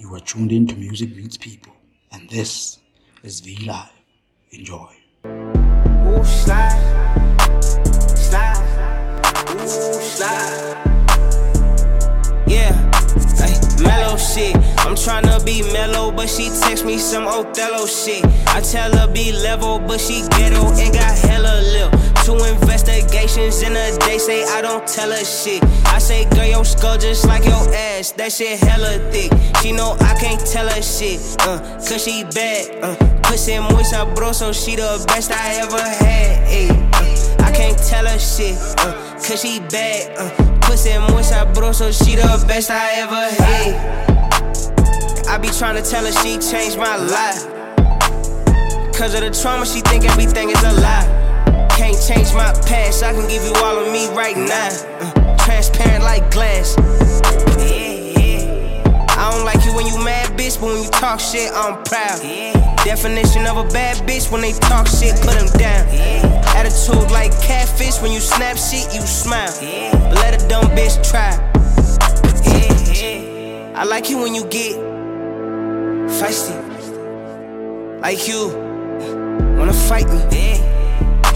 You are tuned in to Music Meets People, and this is V Live. Enjoy. Ooh, slide. Yeah, mellow shit. I'm tryna be mellow, but she text me some Othello shit. I tell her be level, but she ghetto and got hella lip. Two investigations in a day, say I don't tell her shit. I say, girl, your skull just like your ass, that shit hella thick. She know I can't tell her shit, uh, cause she bad, uh. Pussy muy sabroso, she the best I ever had, ayy. Uh, I can't tell her shit, uh, cause she bad, uh. Pussy muy sabroso, she the best I ever had. I be tryna tell her she changed my life. Cause of the trauma, she think everything is a lie. Can't change my past, I can give you all of me right now. Uh, transparent like glass. Yeah, yeah. I don't like you when you mad, bitch, but when you talk shit, I'm proud. Definition of a bad bitch when they talk shit, put them down. Attitude like catfish, when you snap shit, you smile. But let a dumb bitch try. I like you when you get feisty. Like you wanna fight me.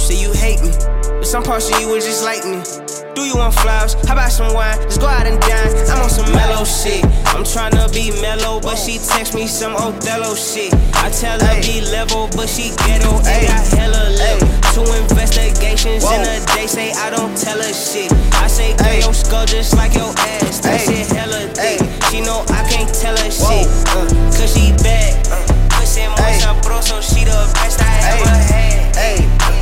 Say you hate me, but some parts of you is just like me. Do you want flowers? How about some wine? Let's go out and dine. I'm on some mellow shit. I'm tryna be mellow, but she text me some Othello shit. I tell her be level, but she ghetto and got hella lip. Two investigations in a day, say I don't tell her shit. I say, girl, your skull just like your ass. That shit hella thick. She know I can't tell her shit, uh, cause she bad. Uh, pussy muy sabroso, she the best I ever had. I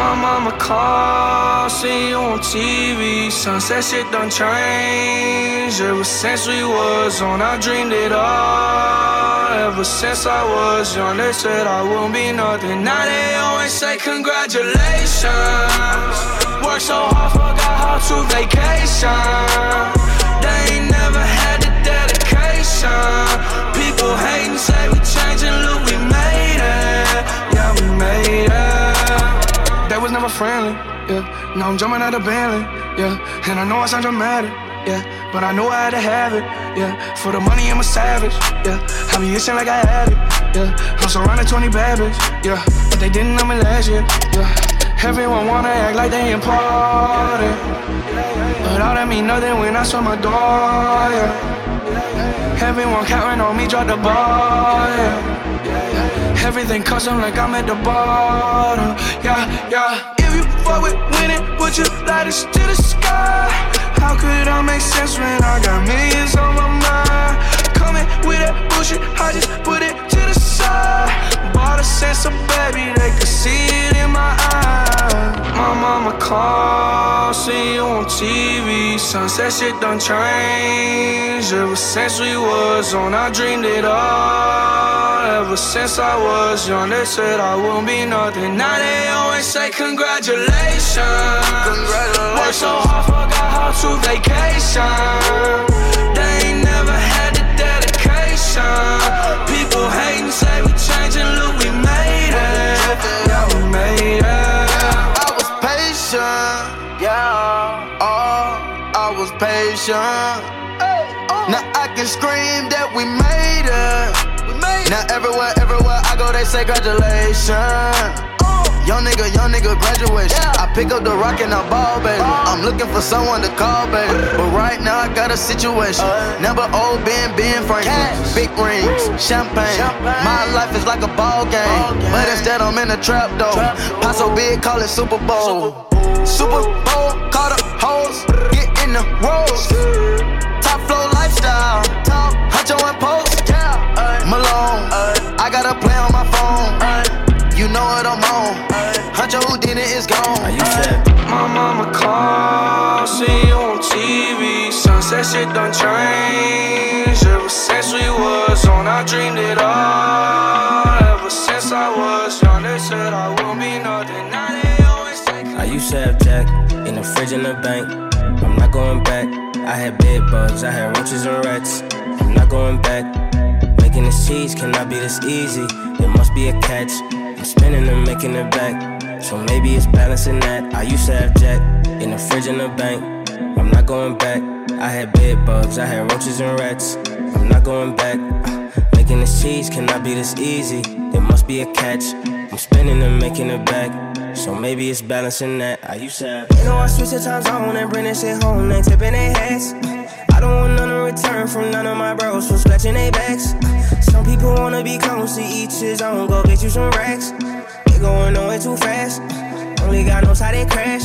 My mama called, see you on TV. Sunset shit done changed. Ever since we was on, I dreamed it all. Ever since I was young, they said I won't be nothing. Now they always say congratulations. Worked so hard, forgot how to vacation. They ain't never had the dedication. People hating, say we changing, look, we made it. Yeah, we made it. Was never friendly, yeah. Now I'm jumping out of Bentley, yeah. And I know I sound dramatic, yeah. But I know I had to have it, yeah. For the money, I'm a savage, yeah. I be itching like I had it, yeah. I'm surrounded 20 bad bitches, yeah. But they didn't know me last year, yeah. Everyone wanna act like they important. But all that mean nothing when I saw my door, yeah. Everyone counting on me, drop the ball, yeah. Everything custom like I'm at the bottom, yeah, yeah. If you fuck with winning, put your lighters to the sky. How could I make sense when I got millions on my mind? Coming with that bullshit, I just put it to the side. Bought a sense of baby, they could see it in my eyes. My mama called, see you on TV. Sunset shit done changed. Ever since we was on, I dreamed it all. Ever since I was young, they said I wouldn't be nothing. Now they always say congratulations. Congratulations. Worked so hard, forgot how to vacation. They ain't never had the dedication. People hating, say we changing, look, we made it. Yeah, we made it. I was patient, yeah. Oh, I was patient. Now oh. I can scream that we made it. Now everywhere, everywhere I go, they say congratulations. Young nigga, young nigga, graduation. I pick up the rock and I ball, baby. Uh-huh. I'm looking for someone to call, baby. But right now I got a situation. Uh-huh. Never old Ben, Ben Franklin. Big rings, champagne. My life is like a ball game. But instead I'm in a trap though. Pot so big, call it Super Bowl. Super Bowl, call the hoes, get in the rolls. Top flow lifestyle, top huncho and post. Malone, I got a play on my phone. You know what I'm on. Huncho Houdini is gone. You My mama called, see you on TV. Sunset shit done changed. Ever since we was on, I dreamed it all. Ever since I was young, they said I wouldn't be nothing. Now they always. I used to have Jack in the fridge in the bank. I'm not going back. I had bed bugs, I had roaches and rats. I'm not going back. Making this cheese cannot be this easy. There must be a catch. I'm spinning and making it back. So maybe it's balancing that. I used to have Jack in the fridge in the bank. I'm not going back. I had bed bugs, I had roaches and rats. I'm not going back. Ah, making this cheese cannot be this easy. There must be a catch. I'm spinning and making it back. So maybe it's balancing that. I used to have. You know, I switch the time zone and bring that shit home. They tipping their hats. I don't want none in return from none of my bros for scratching their backs. Some people wanna be close to each his own. Go get you some racks. Going nowhere too fast. Only God knows how they crash.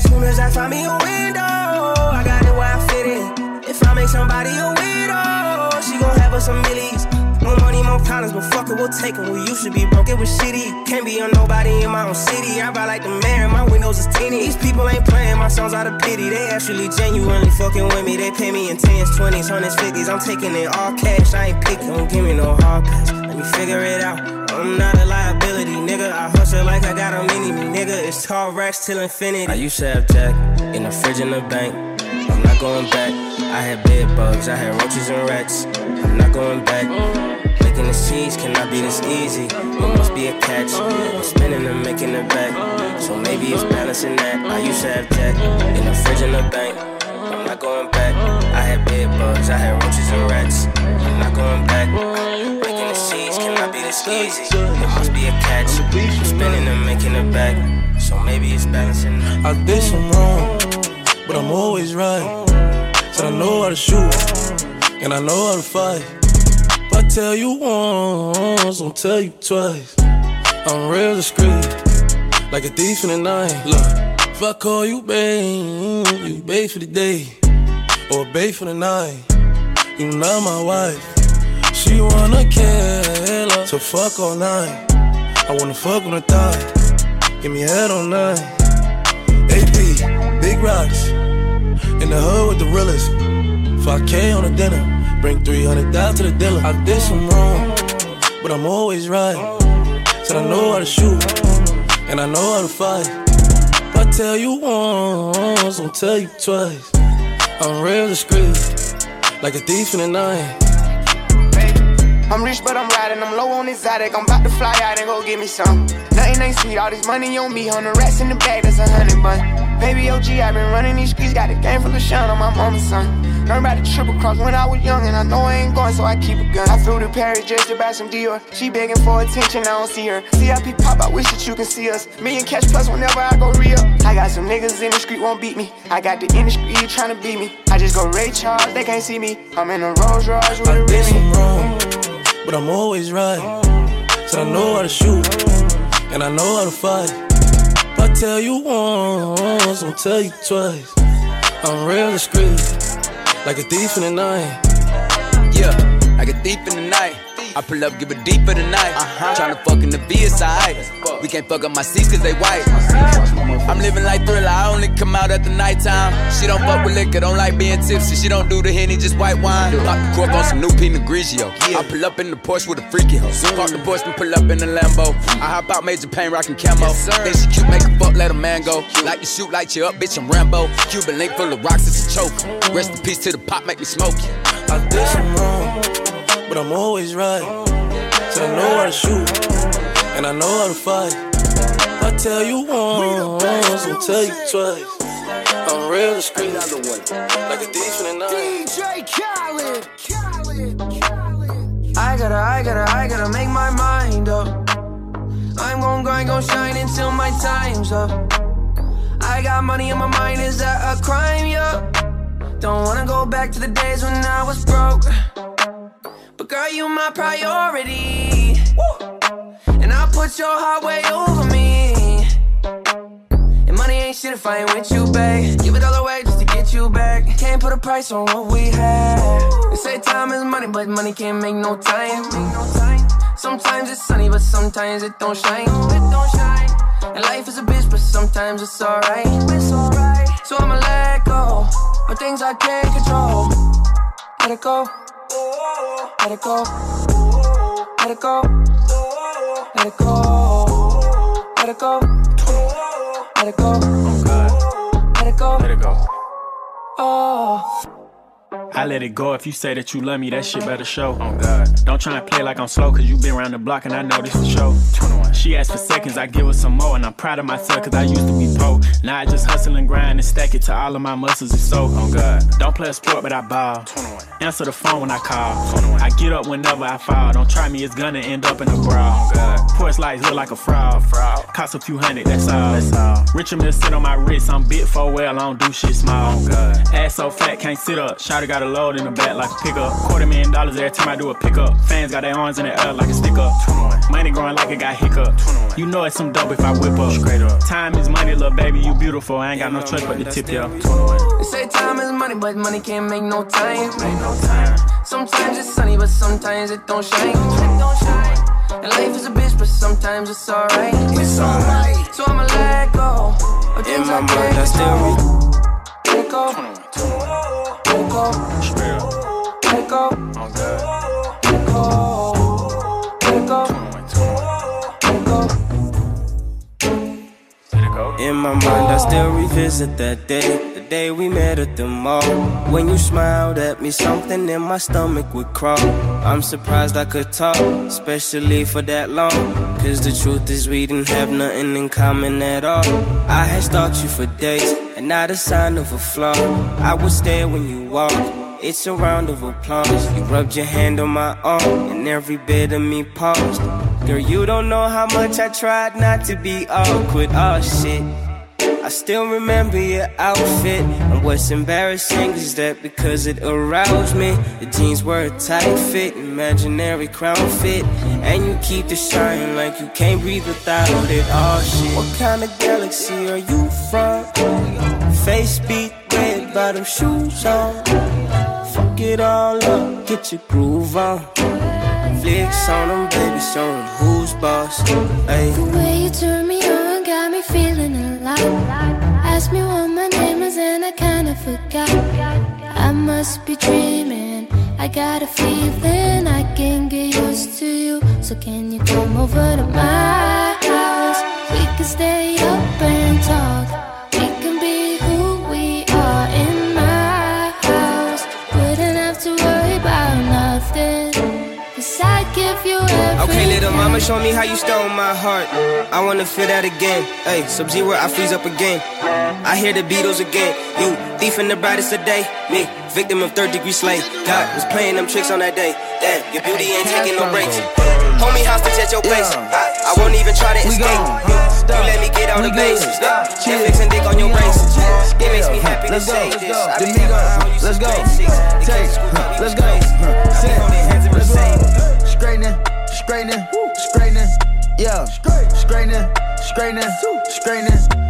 Soon as I find me a window, I got it where I fit in. If I make somebody a widow, she gon' have us some millies. More money, more problems, but fuck it, we'll take 'em. We used to be broke, it was shitty. Can't be on nobody in my own city. I buy like the mayor, my windows is tinny. These people ain't playing my songs out of pity. They actually genuinely fucking with me. They pay me in 10s, 20s, 100s, 50s. I'm taking it all cash. I ain't picking, don't give me no hard pass. Let me figure it out. I'm not a liability. I hustle like I got a mini nigga. It's tall racks till infinity. I used to have Jack in the fridge in the bank. I'm not going back. I had bed bugs, I had roaches and rats. I'm not going back. Making this cheese cannot be this easy. There must be a catch. I'm spinning and making it back. So maybe it's balancing that. I used to have Jack in the fridge in the bank. I'm not going back. I had bed must be a catch. I'm spinning and making it back. So maybe it's balancing. I did some wrong, but I'm always right. Said I know how to shoot, and I know how to fight. If I tell you once, I'll tell you twice. I'm real discreet, like a thief in the night. Look, if I call you babe, you babe for the day, or babe for the night. You not my wife. She wanna kill her, so fuck all night. I wanna fuck on a thigh, give me head all night. AP, big rocks. In the hood with the realest. 5K on a dinner. Bring 300 down to the dealer. I did some wrong, but I'm always right. Said I know how to shoot, and I know how to fight. If I tell you once, I'll tell you twice. I'm real discreet, like a thief in the night. I'm rich, but I'm riding. I'm low on exotic. I'm about to fly out and go get me some. Nothing ain't sweet. All this money on me. Hundred rats in the bag. That's a hundred bun. Baby OG, i been running these streets, got a game full of shine on my mama's son. Learned about the triple cross when I was young, and I know I ain't going, so I keep a gun. I flew to Paris just to buy some Dior. She begging for attention, I don't see her. CIP pop, I wish that you can see us. Million cash plus whenever I go real. I got some niggas in the street won't beat me. I got the industry trying to beat me. I just go Ray Charles, they can't see me. I'm in a Rolls Royce with a Remy. But I'm always right. So I know how to shoot, and I know how to fight. If I tell you once, I'll tell you twice. I'm real discreet, like a thief in the night. Yeah, like a thief in the night. I pull up, give it deep for the night. Uh-huh. Tryna fuck in the it's. We can't fuck up my seats cause they white. I'm living like thriller, I only come out at the nighttime. She don't fuck with liquor, don't like being tipsy. She don't do the henny, just white wine. Pop the cork on some new Pinot Grigio. I pull up in the Porsche with a freaky hoe. Park the Porsche and pull up in the Lambo. I hop out, major pain, rockin' camo. then she cute, make a fuck, let a man go. Like you shoot, light you up, bitch, I'm Rambo. Cuban link full of rocks, it's a choke. Rest in peace to the pop, make me smoke you. I did some wrong, but I'm always right. So I know how to shoot, and I know how to fight. If I tell you once, I'll tell you twice. I'm real discreet, like a thief in the night. DJ Khaled. Khaled. Khaled. I gotta, I gotta, I gotta make my mind up. I'm gon' grind, gon' shine until my time's up. I got money in my mind, is that a crime? Yeah. Don't wanna go back to the days when I was broke. But girl, you my priority. And I put your heart way over me. And money ain't shit if I ain't with you, babe. Give it all away just to get you back. Can't put a price on what we had. They say time is money, but money can't make no time. Sometimes it's sunny, but sometimes it don't shine. It don't shine. And life is a bitch, but sometimes it's alright. It's alright. So I'ma let go of things I can't control. Let it go. Let it go. Let it go. Let it go. Let it go. Let it go. Let it go. Let it go. Oh. I let it go if you say that you love me, that shit better show. Oh God. Don't try and play like I'm slow, cause you been around the block and I know this for show. 21. She asked for seconds, I give her some more, and I'm proud of myself cause I used to be pro. Now I just hustle and grind and stack it to all of my muscles and so. Oh God. Don't play a sport, but I ball. 21. Answer the phone when I call. 21. I get up whenever I fall. Don't try me, it's gonna end up in a brawl. Oh God. Porch lights look like a fraud. fraud. Cost a few hundred, that's all. That's all. Richard Mille sit on my wrist, I'm bit for well, I don't do shit small. Oh God. Ass so fat, can't sit up. Shotty got a load in the back like a pickup. Quarter million dollars every time I do a pickup. Fans got their arms in the air like a stick up. Money growing like it got hiccup. You know it's some dope if I whip up. Straight up. Time is money, little baby, you beautiful. I ain't got no choice but to tip you. They say time is money, but money can't make no time. Make no time. Sometimes it's sunny, but sometimes it don't shine. Don't shine. And life is a bitch, but sometimes it's alright. It's alright. So I'ma let go. In my mind, can't I still control. re- Let go. It go. In my mind, I still revisit that day, the day we met at the mall. When you smiled at me, something in my stomach would crawl. I'm surprised I could talk, especially for that long. Cause the truth is, we didn't have nothing in common at all. I had stalked you for days, and not a sign of a flaw. I would stare when you walked. It's a round of applause. You rubbed your hand on my arm, and every bit of me paused. Girl, you don't know how much I tried not to be awkward. Oh shit. I still remember your outfit. And what's embarrassing is that because it aroused me, the jeans were a tight fit, imaginary crown fit. And you keep the shine like you can't breathe without it. Oh shit. What kind of galaxy are you from? Face beat, red bottom shoes on. Fuck it all up, get your groove on. Flicks on them, baby, show 'em who's boss. Ayy. The way you turn me on got me feeling alive. Ask me what my name is and I kinda forgot. I must be dreaming. I got a feeling I can get used to you. So can you come over to my house? We can stay up and talk. Little Mama showed me how you stole my heart. I wanna feel that again. Hey, Sub Zero, I freeze up again. I hear the Beatles again. You, thief in the brightest of day. Me, victim of third degree slave. God was playing them tricks on that day. Damn, your beauty ain't taking no breaks. Hold me hostage at your place. I, I won't even try to escape. You, you let me get on the bases. Netflix and dick on your braces. It makes me happy to say this. I be having high when you Let's go. Take. Let's go. Sit. Let's go. Straightening, straightening, straightening. Yeah. Straightening, straightening, straightening.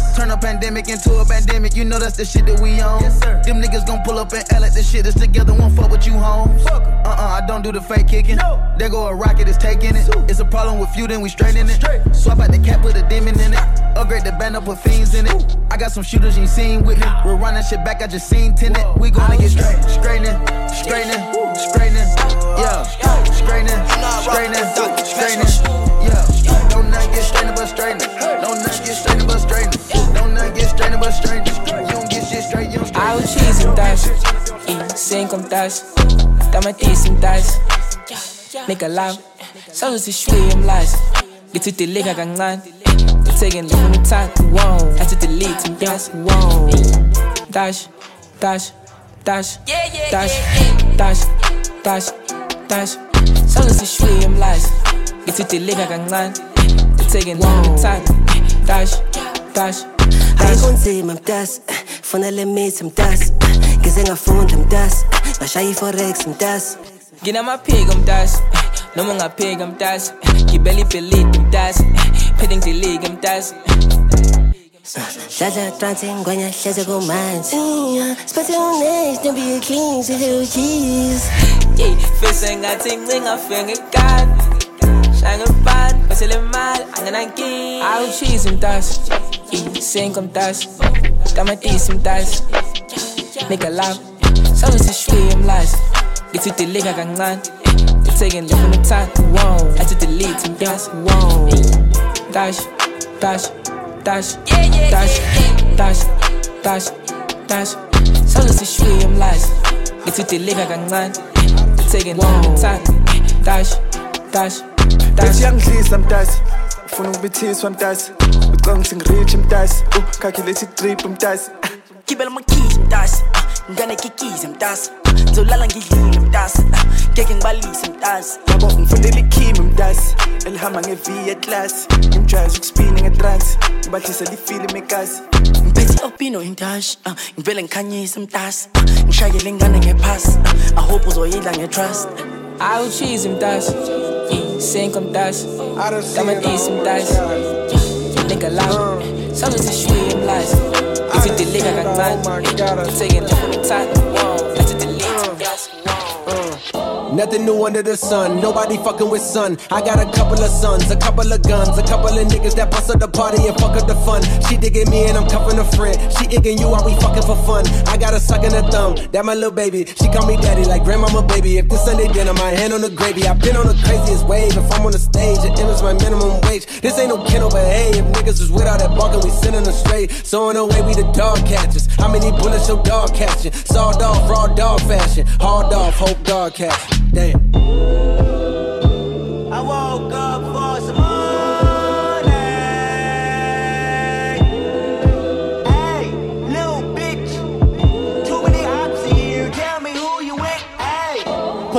Turn a pandemic into a pandemic. You know that's the shit that we on. Them niggas gon' pull up and L at the shit is together. Won't fuck with you, homes. Uh uh, I don't do the fake kicking. There go a rocket, is taking it. It's a problem with you, then we straighten it. Swap out the cap, put a demon in it. Upgrade the band up, put fiends in it. I got some shooters you ain't seen with me. We're running shit back, I just seen tenant. We gonna get straight, straightening, straightening, straightening. Yeah, straightening, straightening, straightening. Yeah, don't not get straightening but straightening. Don't not get straightening but straightening. Don't not get straightening but straightening. You don't get shit straight, you don't straighten. Au cheese en thuis, in zin komt thuis. Dan met is in thuis. Nigga lang, zo is de schwee om. Get to the liga kancane. Taking the from the top, wow. I took the lead to gas, wow. Dash, dash, dash, dash, dash, dash, dash. Zo is de schwee om lijst. Get to the liga kancane. Taking the from the top, dash, dash, dash. kunzima mtasi fanele mithi mtasi ngize ngafunda mtasi ngashaya i-forex mtasi nginamaphiko mntasi noma ungaphika mntasi ngibela ibhelidi mntasi phethe ngidilike mntasi dladla transi ngwenya hleze kumanzi siphethe unext nembiye clean sidle ucheese Yey, fese ngathi ncingafe ngekani shaya ngepani basele mali angenankinga awu cheese mntasi isenko mntasi tamatisi mntasi nigga love sawusishwiye mlazi ngithi dilika kancane Taking the from the top, whoa. I took the lead to gas, whoa. Dash, dash, dash, dash, dash, dash, dash. This is shwi im lies. Ngithi dilika kancane. Taking the from the top, dash, dash, dash. Bethi yangidlisa mntasi ufuna ukubithiswa mntasi ucanga ukuthi ngirich mntasi ucalculate trip mntasi gibela amakhizi mntasi ngane kikize mntasi ngizolala ngidlile mntasi ngeke ngibalise mntasi yabo ngifundela ikhimi mntasi elihamba ngev yeklasi ngimjwayeza ukuspini ngetrans ngibadlisela ifilimu ekasi ngiphethe opino intashi ngivele ngikhanyise mntasi uh, ngishayele ingane ngephasi uh, i hope uzoyidla ngetrust Awu cheese mntasi, isenko mntasi, tamatisi mntasi, nigga loud, so this is shwi im lies. Ngithi dilika kancane, taking the from the top, whoa. I took Nothing new under the sun, nobody fucking with sun. I got a couple of sons, a couple of guns, a couple of niggas that bust up the party and fuck up the fun. She digging me and I'm cuffing a friend. She igging you while we fucking for fun. I got a suck in the thumb, that my little baby. She call me daddy like grandmama baby. If this Sunday dinner, my hand on the gravy. I've been on the craziest wave. If I'm on the stage, it image my minimum wage. This ain't no kennel, but hey, if niggas was without that barking, we sending them straight. So in a way, we the dog catchers. How many bullets your dog catching? Sawed off, raw dog fashion. Hard off, hope dog catch. Damn.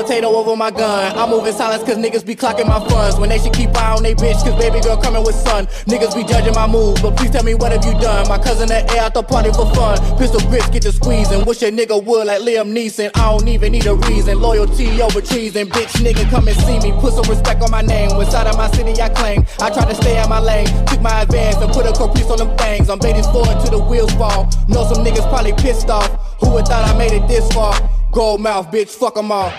Potato over my gun. I'm moving silence cause niggas be clocking my funds. When they should keep eye on they bitch cause baby girl coming with son. Niggas be judging my moves, but please tell me what have you done? My cousin that air out the party for fun. Pistol grits get to squeezing. Wish a nigga would like Liam Neeson. I don't even need a reason. Loyalty over treason. Bitch nigga come and see me. Put some respect on my name. Inside of my city I claim. I try to stay out my lane. Took my advance and put a caprice on them things. I'm baiting forward till the wheels fall. Know some niggas probably pissed off. Who would thought I made it this far? Gold mouth, bitch, fuck 'em all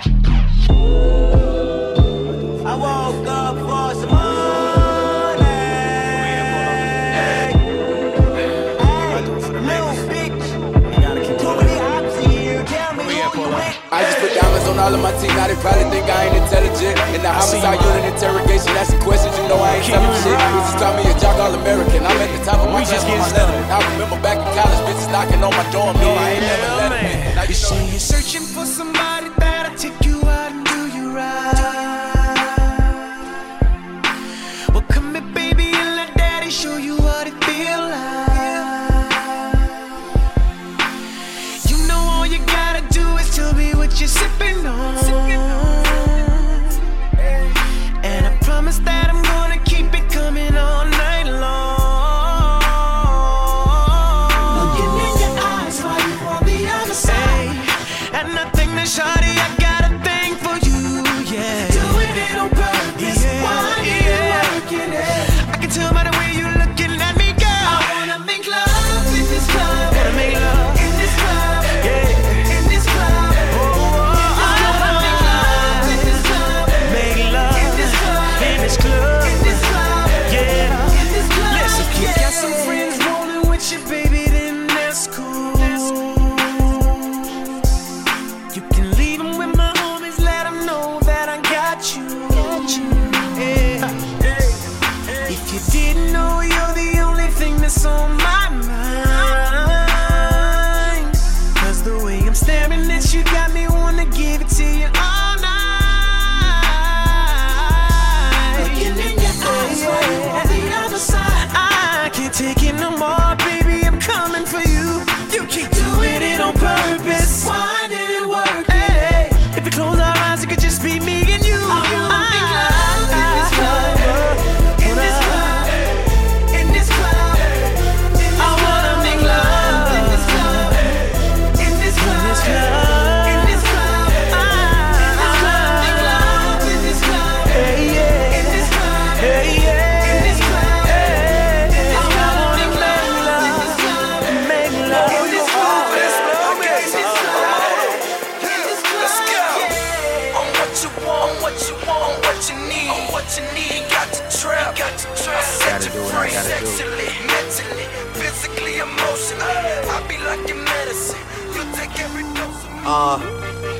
all of my team, now they probably think I ain't intelligent. In the homicide unit interrogation, asking questions, you know I ain't telling shit. Bitches just call me a jock all American. I'm at the top of my class with my letter. I remember back in college, bitches knocking on my door, no, I ain't never let it. Now you know you're searching for somebody that take you out and do you right.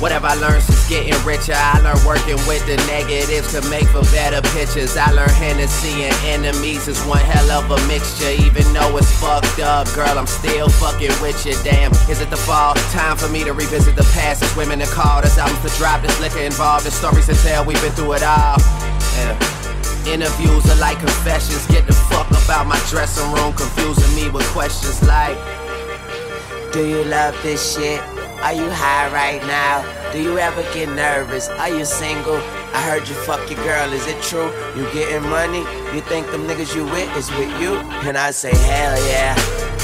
Whatever I learned since getting richer, I learned working with the negatives to make for better pictures. I learned Hennessy and enemies is one hell of a mixture. Even though it's fucked up, girl, I'm still fucking with you. Damn, is it the fall? Time for me to revisit the past. It's women to call, there's albums to drop, there's liquor involved, there's stories to tell. We've been through it all. Yeah. Interviews are like confessions. Get the fuck about my dressing room, confusing me with questions like. Do you love this shit? Are you high right now? Do you ever get nervous? Are you single? I heard you fuck your girl, is it true? You getting money? You think them niggas you with is with you? And I say, hell yeah,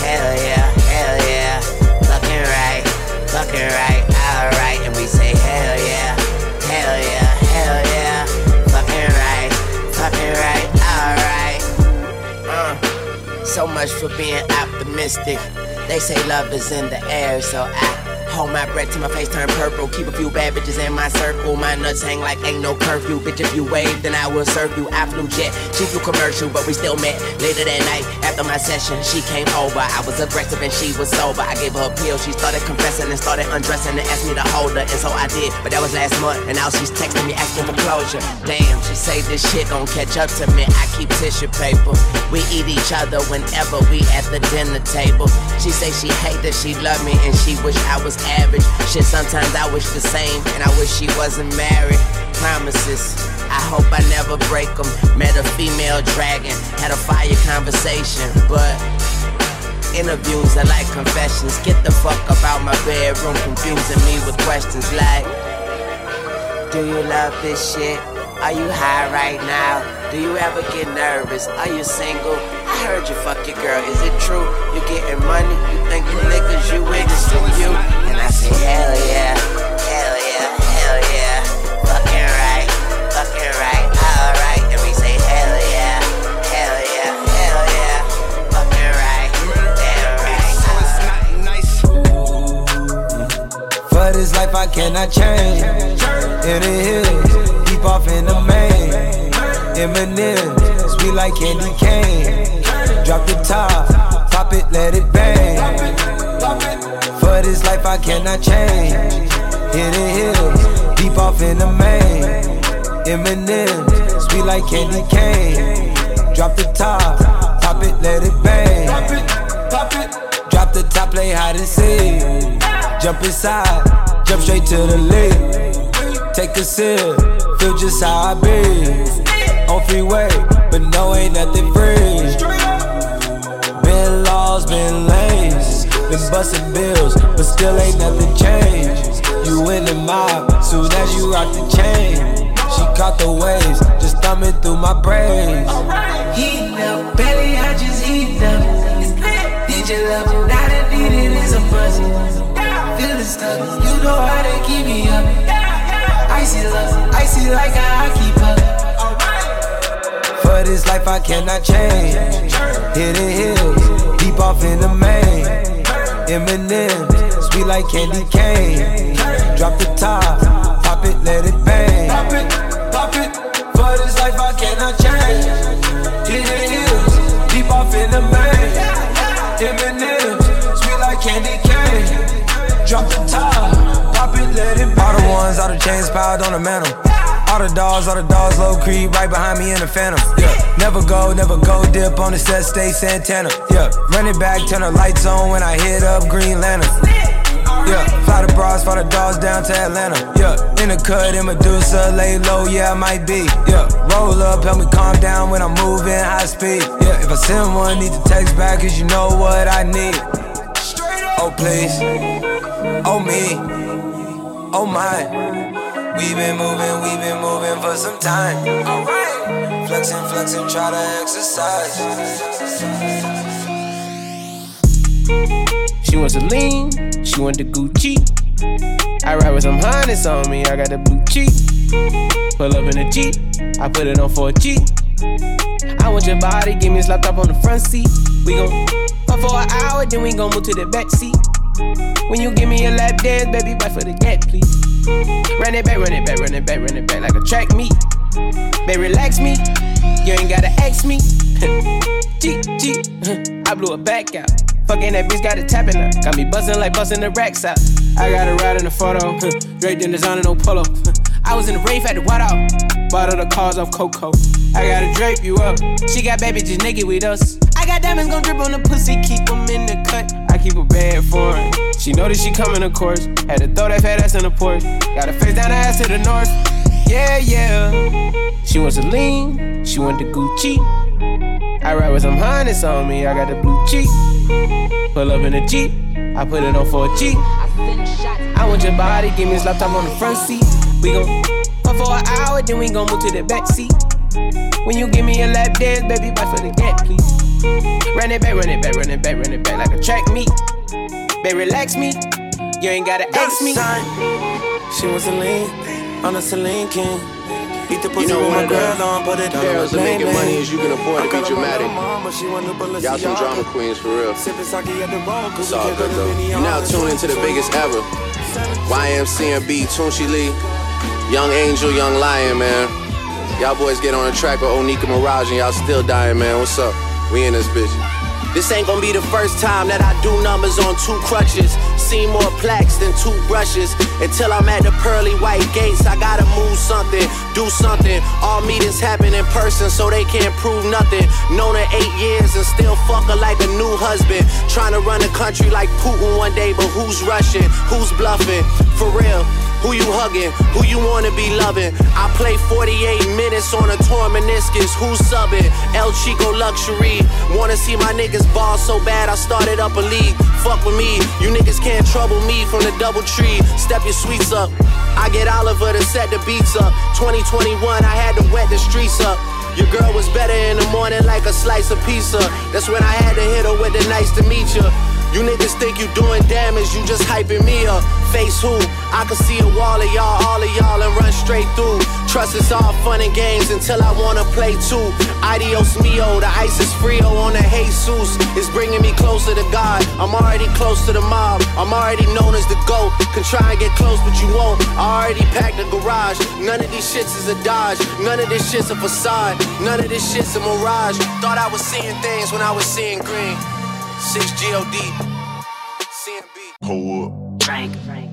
hell yeah, hell yeah. Fucking right, fucking right, alright. And we say, hell yeah, hell yeah, hell yeah. Fucking right, fucking right, alright. Uh, so much for being optimistic. They say love is in the air, so I hold my breath till my face turn purple. Keep a few bad bitches in my circle. My nuts hang like ain't no curfew. Bitch, if you wave, then I will serve you. I flew jet, she flew commercial, but we still met. Later that night, after my session, she came over. I was aggressive and she was sober. I gave her a pill. She started confessing and started undressing and asked me to hold her, and so I did. But that was last month, and now she's texting me asking for closure. Damn, she say this shit gon' catch up to me. I keep tissue paper. We eat each other whenever we at the dinner table. She say she hate that she love me and she wish I was average. Shit, sometimes I wish the same, and I wish she wasn't married. Promises. I hope I never break them. Met a female dragon, had a fire conversation, but interviews are like confessions. Get the fuck up out my bedroom, confusing me with questions like Do you love this shit? Are you high right now? Do you ever get nervous? Are you single? I heard you fuck your girl. Is it true? You getting money? You think you niggas you with it? You? And I hell yeah, hell yeah, hell yeah. Fucking right, fucking right, alright. And we say, hell yeah, hell yeah, hell yeah. Fucking right, nice. This life I cannot change. In the hills, deep off in the main. Eminem, sweet like candy cane. Drop the top, pop it, let it bang. For this life I cannot change. In the hills, deep off in the main. Eminem, sweet like candy cane. Drop the top, pop it, let it bang. Drop the top, play hide and seek. Jump inside, jump straight to the lid. Take a sip, feel just how I be. On freeway, but no, ain't nothing free. Been laws, been lanes, been busting bills, but still ain't nothing changed. You in the mob, soon as you rock the chain. She caught the waves, just thumbing through my brains. Heat up, belly, I just heat up. Need your love, not a need it is a buzz. Feeling stuck, you know how to keep me up. Icy love, icy like a hockey puck. For this life I cannot change. Hidden hills, deep off in the main. Eminem, sweet like candy cane. Drop the top, pop it, let it bang. Pop it, pop it. For this life I cannot change. Hidden hills, deep off in the main. Eminem, sweet like candy cane. Drop the top, pop it, let it bang. All the ones, all the chains piled on the mantle. All the dogs, all the dogs, low creep, right behind me in the phantom. Yeah, never go, never go dip on the set, stay Santana. Yeah, run it back, turn the lights on when I hit up Green Lantern. Yeah, fly the bras, fly the dogs down to Atlanta. Yeah, in the cut, in Medusa, lay low, yeah, I might be. Yeah, roll up, help me calm down when I'm moving high speed. Yeah, if I send one, need to text back, cause you know what I need. Oh, please. Oh, me. Oh, my. We been moving, we been moving for some time. Alright. Flexing, flexing, try to exercise. She wants a lean, she want the Gucci. I ride with some harness on me, I got the blue cheek. Pull up in a Jeep, I put it on for a G. I want your body, give me a slap top on the front seat. We gon' fuck for an hour, then we gon' move to the back seat. When you give me a lap dance, baby, bite for the gap, please. Run it back, run it back, run it back, run it back like a track meet. Baby, relax me, you ain't gotta ask me. G, G, I blew it back out. Fucking that bitch got it tapping up. Got me buzzing like busting the racks out. I got a ride in the photo, draped in designer, no polo. I was in the rave, had to white out. Bought all the cars off Coco. I gotta drape you up. She got baby just naked with us. I got diamonds gon' drip on the pussy, keep them in the cut. Keep a bad for her. She know that she coming, of course. Had to throw that fat ass in the porch. Got her face down, her ass to the north. Yeah, yeah. She wants to lean, she want the Gucci. I ride with some harness on me, I got the blue cheek. Pull up in a Jeep, I put it on for. I want your body, give me a slap top on the front seat. We gon' fuck for an hour, then we gon' move to the back seat. When you give me a lap dance, baby, bite for the gap, please. Run it back, run it back, run it back, run it back like a track meet. Baby, relax me, you ain't gotta ask me. She wants to lean on a Celine King. Eat the pussy You know with my the girl on, put it on perils of making money as you can afford to be call her my dramatic. little mama, she want the Y'all some drama queens for real. Sipping sake at the bar, It's all good though. You now tune into the biggest ever. YMCMB, Tunechi Lee, Young Angel, Young Lion, man. Y'all boys get on the track with Onika Maraj and y'all still dying, man. What's up? We in this bitch. This ain't gonna be the first time that I do numbers on two crutches. See more plaques than two brushes. Until I'm at the pearly white gates, I gotta move something, do something. All meetings happen in person, so they can't prove nothing. Known her eight years and still fuck her like a new husband. Trying to run a country like Putin one day, but who's rushing? Who's bluffing? For real. Who you hugging? Who you wanna be loving? I play 48 minutes on a torn meniscus. Who's subbing? El Chico Luxury. Wanna see my niggas ball so bad, I started up a league. Fuck with me, you niggas can't trouble me from the double tree. Step your sweets up. I get Oliver to set the beats up. 2021, I had to wet the streets up. Your girl was better in the morning like a slice of pizza. That's when I had to hit her with the nice to meet you. You niggas think you doing damage, you just hyping me up. Face who? I can see a wall of y'all, all of y'all, and run straight through. Trust is all fun and games until I wanna play too. Adios mio, the ice is frio on the Jesus. It's bringing me closer to God. I'm already close to the mob. I'm already known as the GOAT. Can try and get close, but you won't. I already packed the garage. None of these shits is a dodge. None of this shit's a facade. None of this shit's a mirage. Thought I was seeing things when I was seeing green. 6 G-O-D. CMB. Hold up. Frank,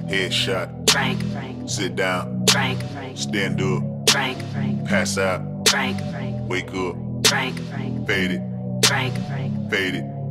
Headshot. Frank, Frank, Sit down. Frank, Frank, Stand up. Frank, Frank, Pass out. Frank, Frank, Wake up. Frank, Frank, Fade it. Frank, Frank, Fade it.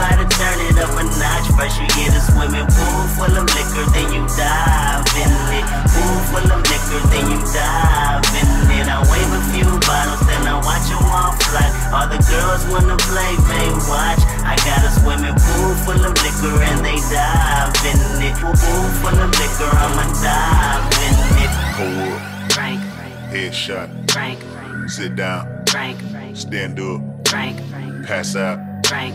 how to turn it up a notch. First you get a swimming pool full of liquor, then you dive in it. Pool full of liquor, then you dive in it. I wave a few bottles, then I watch them all fly. All the girls wanna play, they watch. I got a swimming pool full of liquor, and they dive in it. Pool full of liquor, I'ma dive in it. Up. Frank, Headshot. Frank, Sit down. Frank, Stand up. Frank, Pass out. Frank,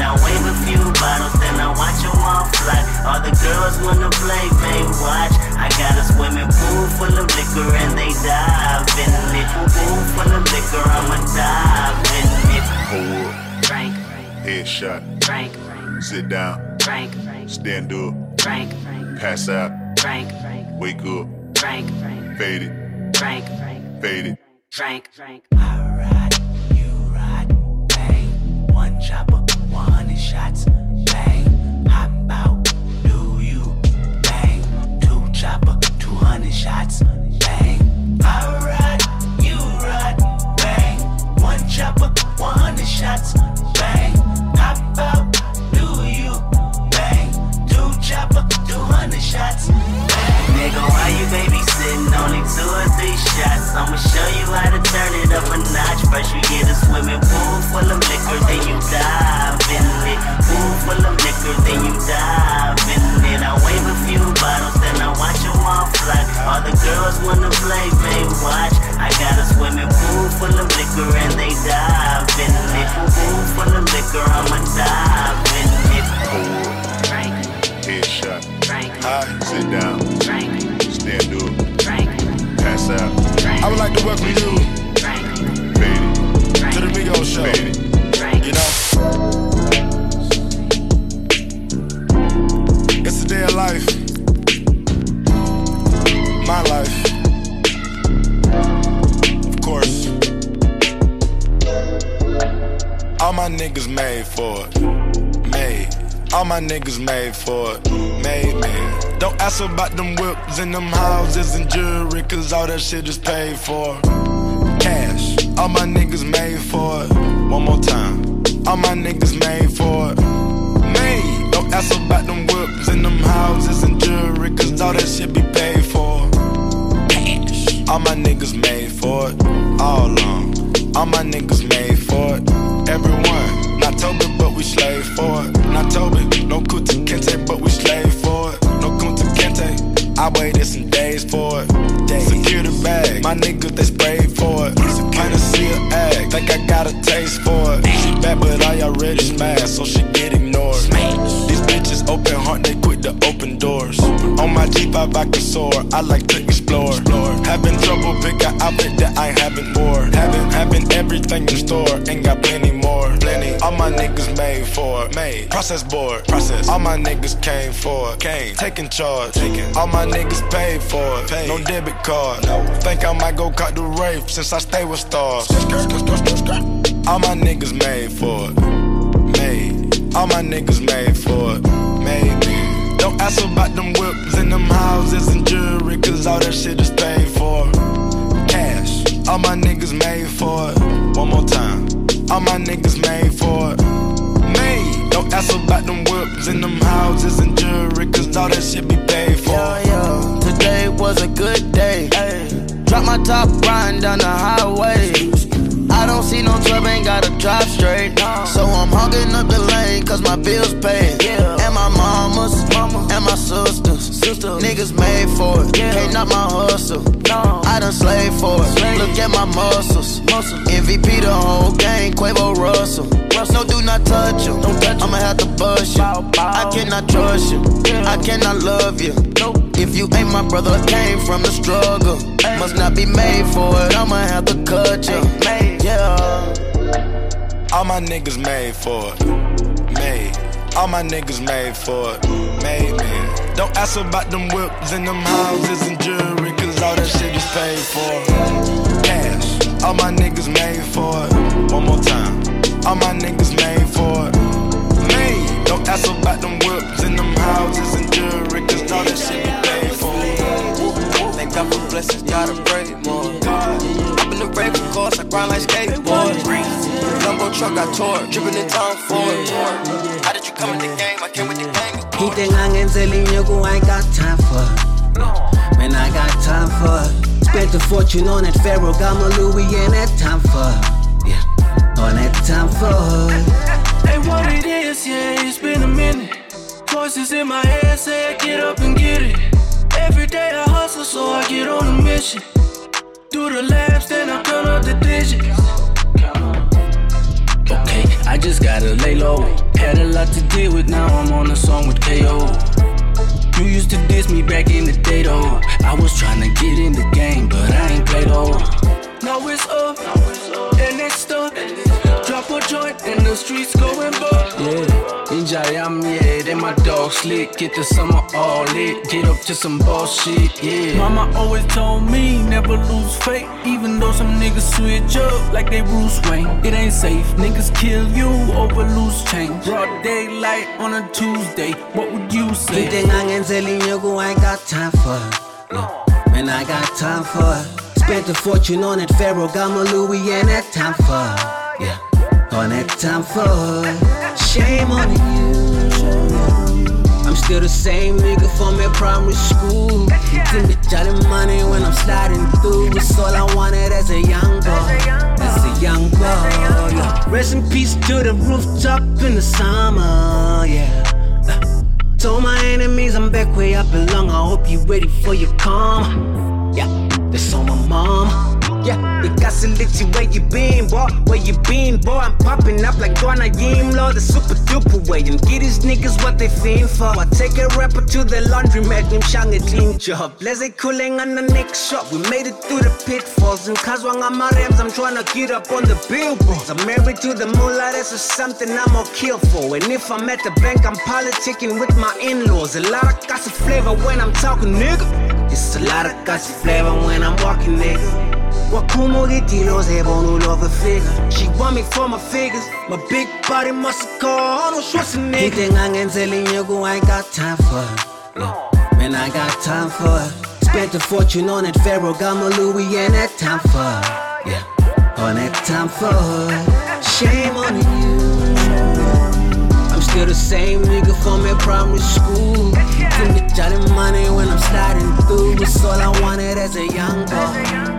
I wave a few bottles, then I watch them all fly. All the girls wanna play, they watch. I got a swimming pool full of liquor, and they dive in it. Pool full of liquor, I'ma dive in it. Hold up. Frank, Headshot. Frank, Sit down. Frank, Stand up. Frank, Pass out. Frank, Wake up. Frank, Frank, Fade it. Frank, Frank, shots, bang. Hop out, do you bang? Two chopper, two hundred shots, bang. I ride, you ride, bang. One chopper, one hundred shots, that shit is paid for. Cash. All my niggas made for it. One more time. All my niggas made for it. Made. Don't ask about them whips and them houses and jewelry, cause all that shit be paid for. Cash. All my niggas made for it. All along. All my niggas made for it. Everyone. Not Toby, but we slave for it. Not Toby. No Kuta Kente, but we slave for it. No Kunta Kente. I waited some days for it. Secure the bag. My niggas, they sprayed for it. Kinda see her act. Think I got a taste for it. She bad, but I already smashed, so she get ignored. my heart, they quick to open doors. On vibe, I can soar. I like to explore. Having trouble pick an outfit that I haven't wore. Having, having everything in store, ain't got plenty more. Plenty. All my niggas made for it. Made. Process board. Process. All my niggas came for it. Came. Taking charge. Taking. All my niggas paid for it. Paid. No debit card. No. Think I might go cut the rave since I stay with stars. All my niggas made for it. Made. All my niggas made for it. Made ask about them whips and them houses and jewelry, cause all that shit is paid for. Cash. All my niggas made for it. One more time. All my niggas made for it. Made. Don't ask about them whips and them houses and jewelry, cause all that shit be paid for. Yeah, yeah. Today was a good day. Drop my top, riding down the highway. I don't see no trouble, ain't gotta drive straight. So I'm hogging up the lane, cause my bills paid. And my mamas, and my sisters. Niggas made for it, can't knock my hustle. I done slaved for it, look at my muscles. MVP the whole game, Quavo Russell. No, do not touch him. I'ma have to bust you. I cannot trust you. I cannot love you. If you ain't my brother, came from the struggle. Must not be made for it. I'ma have to cut you. Yeah. All my niggas made for it. Made. All my niggas made for it. Made me. Don't ask about them whips and them houses and jewelry, cause all that shit is paid for. Cash. All my niggas made for it. One more time. All my niggas made for it. Made. Don't ask about them whips and them houses and jewelry, cause all that shit be paid for. Thank God for blessings, gotta pray more. Up in the rave, of course, I grind like skateboard. Jumbo truck, I tore, dripping in town for it. How did you come in the game? I came with the gang. He think I ain't telling you, I ain't got time for it. Man, I got time for it. Spent a fortune on that Pharaoh, got my Louis, and that time for it. Yeah, on that time for it. Hey, what it is, yeah, it's been a minute. Voices in my head say, get up and get it. Every day I hustle, so I get on a mission. Do the laps, then I count up the digits. Okay, I just gotta lay low. Had a lot to deal with, now I'm on a song with KO. You used to diss me back in the day though. I was trying to get in the game, but I ain't played though. Now it's up, and it's stuck. Drop a joint, and the streets going buck. Yeah, in Jayam, yeah, then my dog slick. Get the summer all lit, get up to some bullshit, yeah. Mama always told me never lose faith, even though some niggas switch up like they Bruce Wayne. It ain't safe, niggas kill you over loose change. Broad daylight on a Tuesday, what would you say? He think I ain't telling you, I ain't got time for it. Man, I got time for it. Spent a fortune on that Pharaoh, got my Louis, and that time for it. Yeah, on that time for it. Shame on you. Still the same nigga from at primary school. Give me jolly money when I'm sliding through. It's all I wanted as a young boy. As a young boy. Yeah. Rest in peace to the rooftop in the summer. Yeah. Uh, Told my enemies I'm back where I belong. I hope you ready for your calm. Yeah, that's on my mom. Yeah, you got let you where you been, boy. Where you been, boy? I'm popping up like Dwana Yimlo, the super duper way. And get these niggas what they fiend for. I take a rapper to the laundromat, them shang a clean job. Let's say cooling on the next shop. We made it through the pitfalls. And cause when I'm my rams, I'm trying to get up on the billboards. I'm married to the moolah, that's just something I'm gonna kill for. And if I'm at the bank, I'm politicking with my in laws. A lot of gossip flavor when I'm talking, nigga. It's a lot of gossip flavor when I'm walking, nigga. Figure She want me for my figures. My big body must call Arnold Schwarzenegger He I ain't telling you I ain't got time for it yeah. Man I got time for it Spent a fortune on that Pharaoh Got my Louis and that time for it Yeah On that time for it Shame on you. I'm still the same nigga from at primary school. Give me jolly money when I'm sliding through. It's all I wanted as a young boy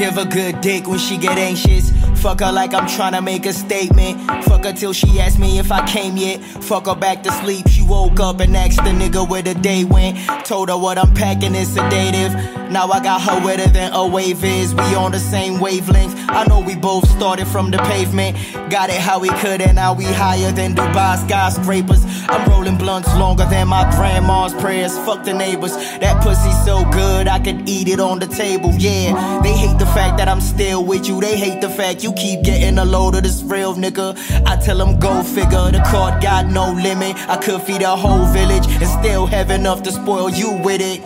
give a good dick when she get anxious. Fuck her like I'm trying to make a statement. Fuck her till she asked me if I came yet. Fuck her back to sleep. She woke up and asked the nigga where the day went. Told her what I'm packing is sedative. Now I got her wetter than a wave is. We on the same wavelength. I know we both started from the pavement. Got it how we could, and now we higher than Dubai skyscrapers. I'm rolling blunts longer than my grandma's prayers. Fuck the neighbors. That pussy so good, I could eat it on the table. Yeah, they hate the fact that I'm still with you. They hate the fact you keep getting a load of this real nigga. I tell them go figure. The card got no limit. I could feed a whole village and still have enough to spoil you with it.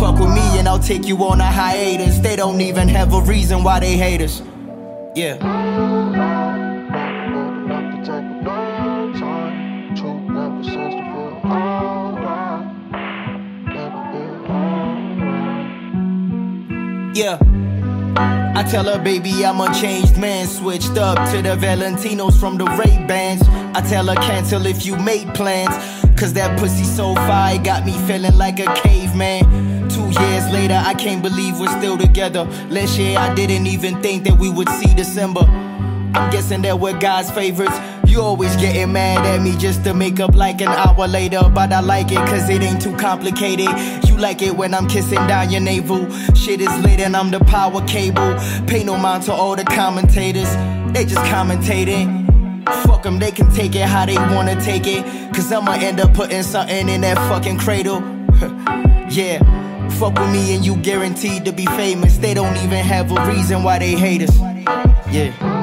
Fuck with me I'll take you on a hiatus. They don't even have a reason why they hate us. Yeah. Yeah. I tell her, baby, I'm a changed man. Switched up to the Valentinos from the Ray Bans. I tell her, cancel if you made plans. Cause that pussy so fire got me feeling like a caveman. Years later, I can't believe we're still together. Last year, I didn't even think that we would see December. I'm guessing that we're God's favorites. You always getting mad at me just to make up like an hour later. But I like it cause it ain't too complicated. You like it when I'm kissing down your navel. Shit is lit and I'm the power cable. Pay no mind to all the commentators. They just commentating. Fuck them, they can take it how they wanna take it. Cause I'ma end up putting something in that fucking cradle. yeah. Fuck with me and you guaranteed to be famous. They don't even have a reason why they hate us. Yeah.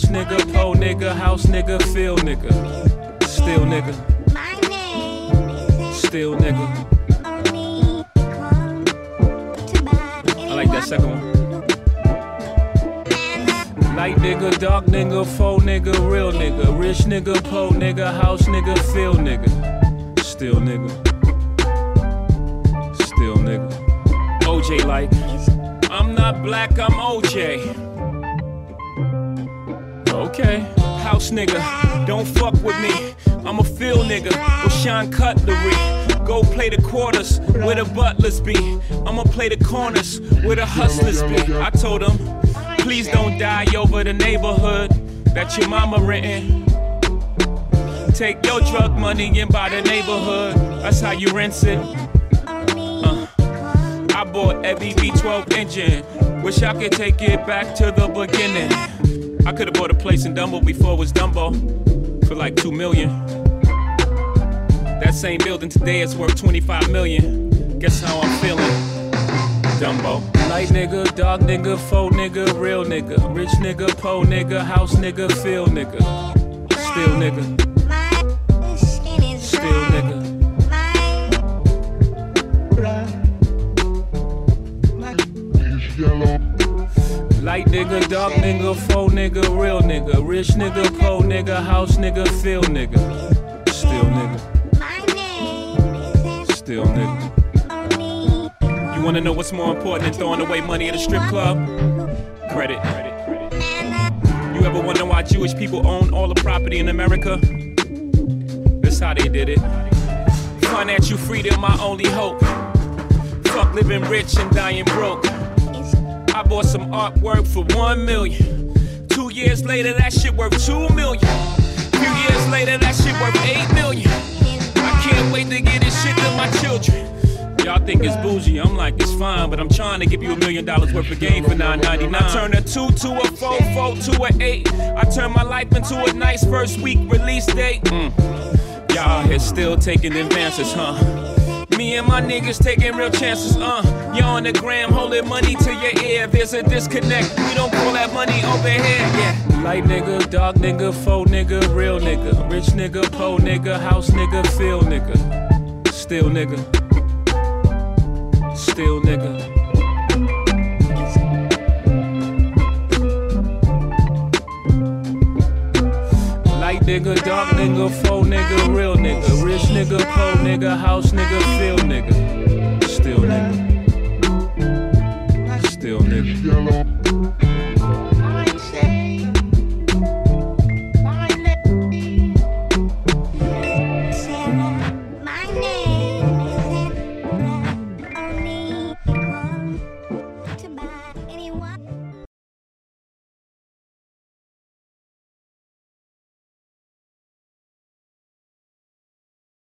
Rich nigga, po nigga, house nigga, feel nigga, Okay, house nigga, don't fuck with me. I'm a field nigga with Sean Cutlery. Go play the quarters where the butlers be. I'ma play the corners where the hustlers be. I told them, please don't die over the neighborhood that your mama renting. Take your drug money and buy the neighborhood. That's how you rinse it. Uh, I bought every V12 engine. Wish I could take it back to the beginning. I could have bought a place in Dumbo before it was Dumbo for like two million. That same building today is worth 25 million. Guess how I'm feeling? Dumbo. Light nigga, dog nigga, faux nigga, real nigga, rich nigga, po nigga, house nigga, feel nigga, still nigga, nigga, dark nigga, faux nigga, real nigga, rich nigga, po nigga, house nigga, feel nigga, still nigga, still nigga. You wanna know what's more important than throwing away money at a strip club? Credit. You ever wonder why Jewish people own all the property in America? That's how they did it. Financial freedom, my only hope. Fuck living rich and dying broke. I bought some artwork for one million. Two years later, that shit worth two million. Few years later, that shit worth eight million. I can't wait to get this shit to my children. Y'all think it's bougie, I'm like, it's fine, but I'm trying to give you a million dollars worth of game for 9.99. I turn a two to a four, four to a eight. I turn my life into a nice first week release date. Mm. Y'all here still taking advances, huh? Me and my niggas taking real chances, uh. You on the gram holding money to your ear. There's a disconnect. We don't call that money over here, yeah. Light nigga, dark nigga, faux nigga, real nigga. Rich nigga, po nigga, house nigga, feel nigga. Still nigga. Still nigga. Light nigga, dark nigga, faux nigga, real nigga, rich nigga, po nigga, house nigga, feel nigga, still nigga, still nigga.